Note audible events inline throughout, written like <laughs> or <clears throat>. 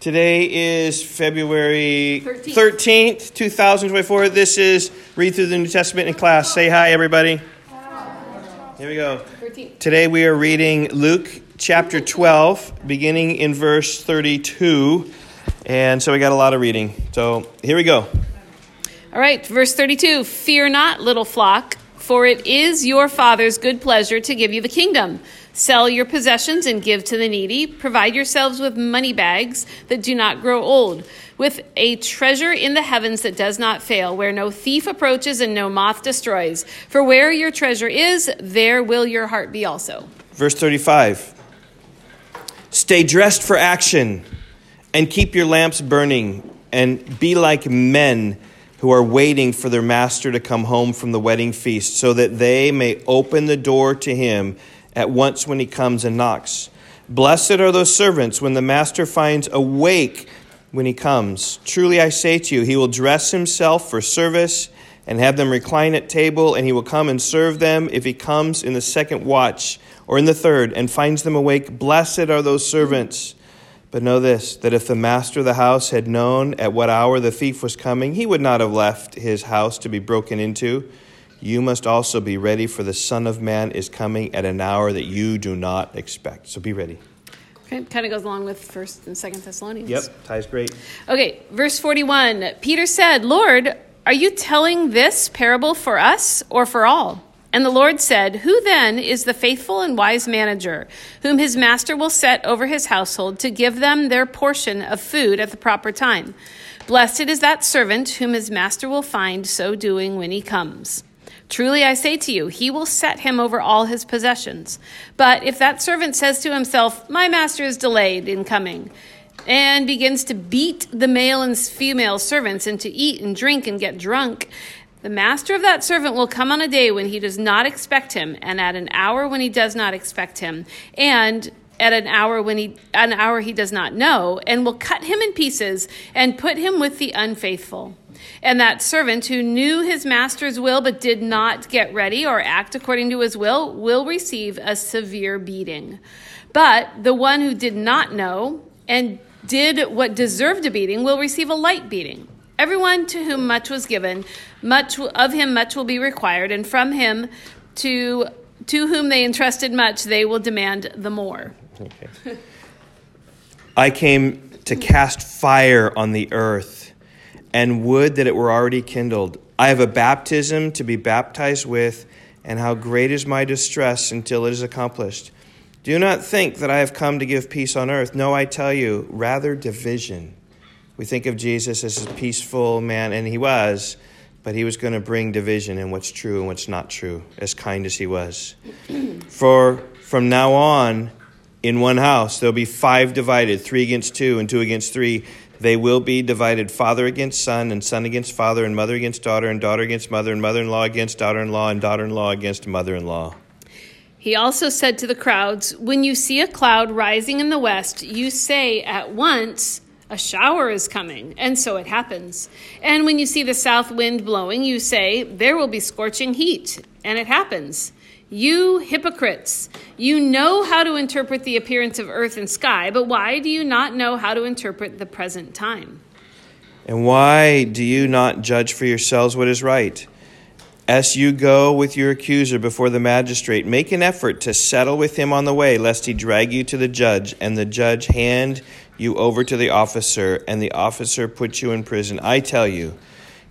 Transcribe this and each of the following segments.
Today is February 13th. 13th, 2024. This is Read Through the New Testament in class. Say hi, everybody. Here we go. 13. Today we are reading Luke chapter 12, beginning in verse 32. And so we got a lot of reading. So here we go. All right, verse 32 Fear not, little flock, for it is your Father's good pleasure to give you the kingdom. Sell your possessions and give to the needy. Provide yourselves with money bags that do not grow old, with a treasure in the heavens that does not fail, where no thief approaches and no moth destroys. For where your treasure is, there will your heart be also. Verse 35 Stay dressed for action and keep your lamps burning, and be like men who are waiting for their master to come home from the wedding feast, so that they may open the door to him at once when he comes and knocks. Blessed are those servants when the master finds awake when he comes. Truly I say to you, he will dress himself for service and have them recline at table, and he will come and serve them if he comes in the second watch or in the third and finds them awake. Blessed are those servants. But know this that if the master of the house had known at what hour the thief was coming, he would not have left his house to be broken into. You must also be ready, for the Son of Man is coming at an hour that you do not expect. So be ready. Okay, kind of goes along with First and Second Thessalonians. Yep, ties great. Okay, verse 41 Peter said, Lord, are you telling this parable for us or for all? And the Lord said, Who then is the faithful and wise manager, whom his master will set over his household to give them their portion of food at the proper time? Blessed is that servant whom his master will find so doing when he comes. Truly I say to you, he will set him over all his possessions. But if that servant says to himself, My master is delayed in coming, and begins to beat the male and female servants, and to eat and drink and get drunk, the master of that servant will come on a day when he does not expect him, and at an hour when he does not expect him, and at an hour when he an hour he does not know, and will cut him in pieces and put him with the unfaithful. And that servant who knew his master's will but did not get ready or act according to his will will receive a severe beating. But the one who did not know and did what deserved a beating will receive a light beating. Everyone to whom much was given, much of him much will be required, and from him to to whom they entrusted much, they will demand the more. Okay. I came to cast fire on the earth, and would that it were already kindled. I have a baptism to be baptized with, and how great is my distress until it is accomplished. Do not think that I have come to give peace on earth. No, I tell you, rather division. We think of Jesus as a peaceful man, and he was, but he was going to bring division in what's true and what's not true, as kind as he was. <clears throat> For from now on, in one house, there'll be five divided three against two, and two against three. They will be divided father against son, and son against father, and mother against daughter, and daughter against mother, and mother in law against daughter in law, and daughter in law against mother in law. He also said to the crowds, When you see a cloud rising in the west, you say at once, A shower is coming, and so it happens. And when you see the south wind blowing, you say, There will be scorching heat, and it happens. You hypocrites, you know how to interpret the appearance of earth and sky, but why do you not know how to interpret the present time? And why do you not judge for yourselves what is right? As you go with your accuser before the magistrate, make an effort to settle with him on the way, lest he drag you to the judge, and the judge hand you over to the officer, and the officer put you in prison. I tell you,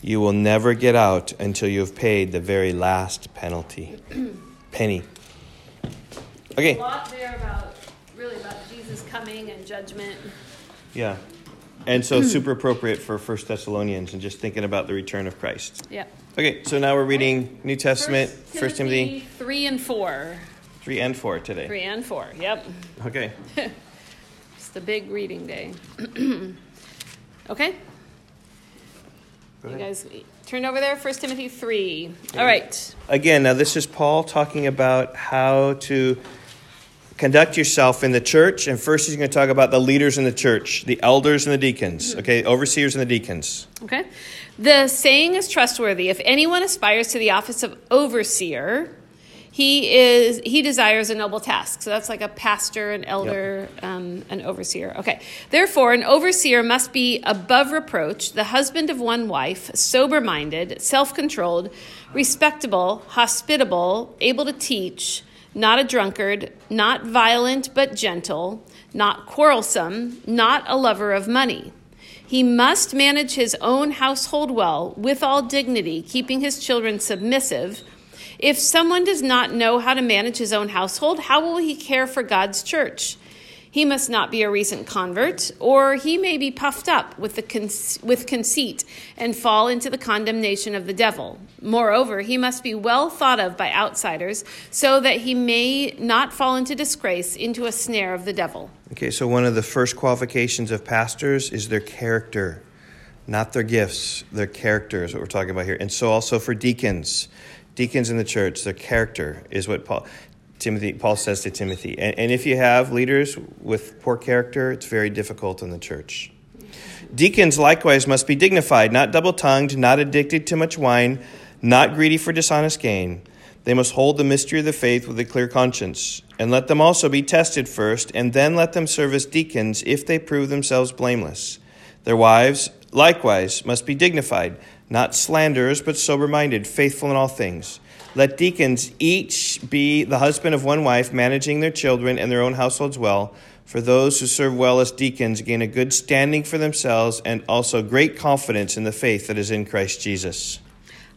you will never get out until you have paid the very last penalty. <clears throat> Penny. Okay. A lot there about really about Jesus coming and judgment. Yeah. And so super appropriate for First Thessalonians and just thinking about the return of Christ. Yeah. Okay, so now we're reading New Testament, First Timothy 3 and 4. 3 and 4 today. 3 and 4. Yep. Okay. <laughs> It's the big reading day. <clears throat> okay? Go You ahead. guys turn over there, 1 Timothy 3. All right. Again, now this is Paul talking about how to conduct yourself in the church. And first, he's going to talk about the leaders in the church, the elders and the deacons, mm-hmm. okay, overseers and the deacons. Okay. The saying is trustworthy. If anyone aspires to the office of overseer, he is he desires a noble task. So that's like a pastor an elder um, an overseer. Okay. Therefore an overseer must be above reproach the husband of one wife sober minded self-controlled respectable hospitable able to teach not a drunkard not violent but gentle not quarrelsome not a lover of money. He must manage his own household well with all dignity keeping his children submissive if someone does not know how to manage his own household, how will he care for God's church? He must not be a recent convert, or he may be puffed up with, the with conceit and fall into the condemnation of the devil. Moreover, he must be well thought of by outsiders, so that he may not fall into disgrace, into a snare of the devil. Okay, so one of the first qualifications of pastors is their character, not their gifts. Their character is what we're talking about here. And so also for deacons deacons in the church, their character is what Paul, Timothy, Paul says to Timothy. And, and if you have leaders with poor character, it's very difficult in the church. Deacons likewise must be dignified, not double tongued, not addicted to much wine, not greedy for dishonest gain. They must hold the mystery of the faith with a clear conscience. And let them also be tested first, and then let them serve as deacons if they prove themselves blameless. Their wives likewise must be dignified not slanderers, but sober minded, faithful in all things. Let deacons each be the husband of one wife, managing their children and their own households well. For those who serve well as deacons gain a good standing for themselves and also great confidence in the faith that is in Christ Jesus.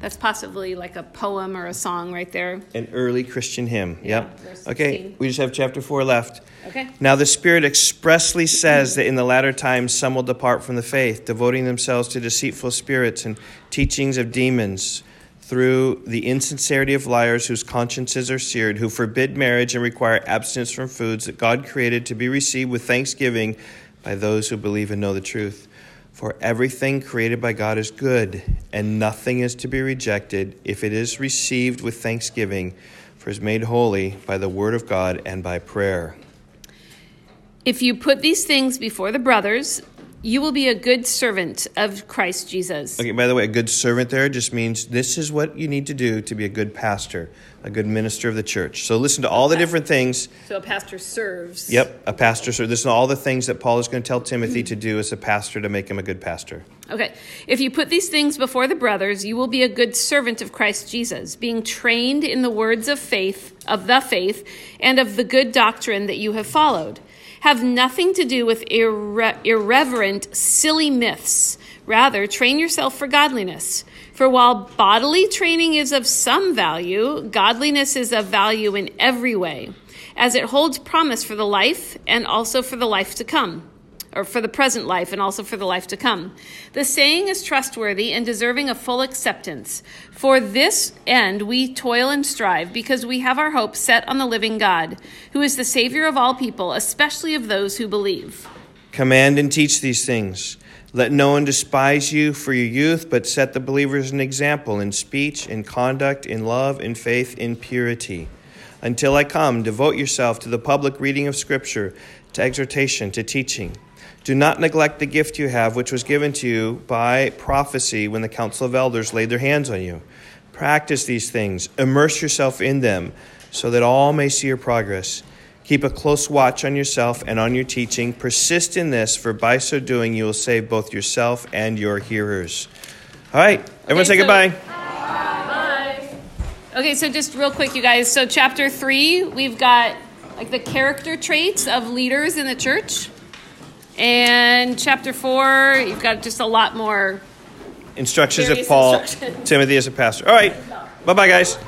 That's possibly like a poem or a song right there. An early Christian hymn. Yeah, yep. Okay, we just have chapter 4 left. Okay. Now the Spirit expressly says that in the latter times some will depart from the faith, devoting themselves to deceitful spirits and teachings of demons through the insincerity of liars whose consciences are seared, who forbid marriage and require abstinence from foods that God created to be received with thanksgiving by those who believe and know the truth. For everything created by God is good, and nothing is to be rejected if it is received with thanksgiving, for it is made holy by the word of God and by prayer. If you put these things before the brothers, you will be a good servant of Christ Jesus. Okay, by the way, a good servant there just means this is what you need to do to be a good pastor, a good minister of the church. So listen to all the different things. So a pastor serves. Yep, a pastor serves. Listen to all the things that Paul is going to tell Timothy to do as a pastor to make him a good pastor. Okay. If you put these things before the brothers, you will be a good servant of Christ Jesus, being trained in the words of faith, of the faith, and of the good doctrine that you have followed have nothing to do with irre- irreverent, silly myths. Rather, train yourself for godliness. For while bodily training is of some value, godliness is of value in every way, as it holds promise for the life and also for the life to come or for the present life and also for the life to come. The saying is trustworthy and deserving of full acceptance. For this end we toil and strive, because we have our hope set on the living God, who is the Savior of all people, especially of those who believe. Command and teach these things. Let no one despise you for your youth, but set the believers an example in speech, in conduct, in love, in faith, in purity. Until I come, devote yourself to the public reading of Scripture, to exhortation, to teaching. Do not neglect the gift you have, which was given to you by prophecy when the council of elders laid their hands on you. Practice these things, immerse yourself in them, so that all may see your progress. Keep a close watch on yourself and on your teaching. Persist in this, for by so doing, you will save both yourself and your hearers. All right, everyone okay, say so, goodbye. Bye. Okay, so just real quick, you guys. So, chapter three, we've got like the character traits of leaders in the church. And chapter four, you've got just a lot more instructions of Paul. Timothy as a pastor. All right. Bye bye, guys.